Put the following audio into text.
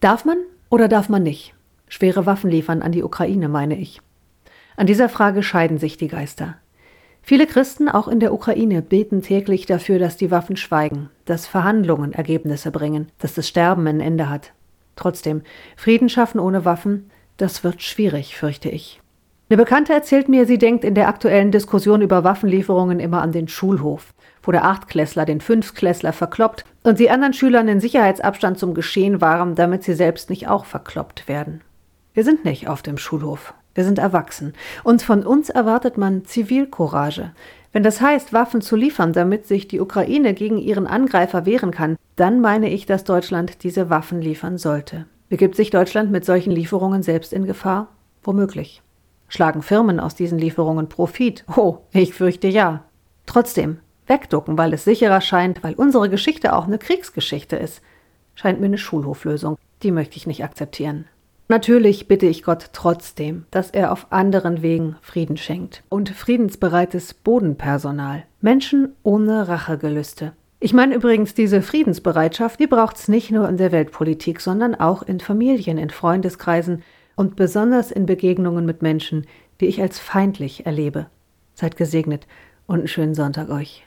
Darf man oder darf man nicht? Schwere Waffen liefern an die Ukraine, meine ich. An dieser Frage scheiden sich die Geister. Viele Christen, auch in der Ukraine, beten täglich dafür, dass die Waffen schweigen, dass Verhandlungen Ergebnisse bringen, dass das Sterben ein Ende hat. Trotzdem, Frieden schaffen ohne Waffen, das wird schwierig, fürchte ich. Eine Bekannte erzählt mir, sie denkt in der aktuellen Diskussion über Waffenlieferungen immer an den Schulhof, wo der Achtklässler den Fünftklässler verkloppt und die anderen Schüler in Sicherheitsabstand zum Geschehen waren, damit sie selbst nicht auch verkloppt werden. Wir sind nicht auf dem Schulhof. Wir sind erwachsen. Und von uns erwartet man Zivilcourage. Wenn das heißt, Waffen zu liefern, damit sich die Ukraine gegen ihren Angreifer wehren kann, dann meine ich, dass Deutschland diese Waffen liefern sollte. Begibt sich Deutschland mit solchen Lieferungen selbst in Gefahr? Womöglich. Schlagen Firmen aus diesen Lieferungen Profit? Oh, ich fürchte ja. Trotzdem, wegducken, weil es sicherer scheint, weil unsere Geschichte auch eine Kriegsgeschichte ist, scheint mir eine Schulhoflösung. Die möchte ich nicht akzeptieren. Natürlich bitte ich Gott trotzdem, dass er auf anderen Wegen Frieden schenkt und friedensbereites Bodenpersonal, Menschen ohne Rachegelüste. Ich meine übrigens, diese Friedensbereitschaft, die braucht's nicht nur in der Weltpolitik, sondern auch in Familien, in Freundeskreisen und besonders in Begegnungen mit Menschen, die ich als feindlich erlebe. Seid gesegnet und einen schönen Sonntag euch.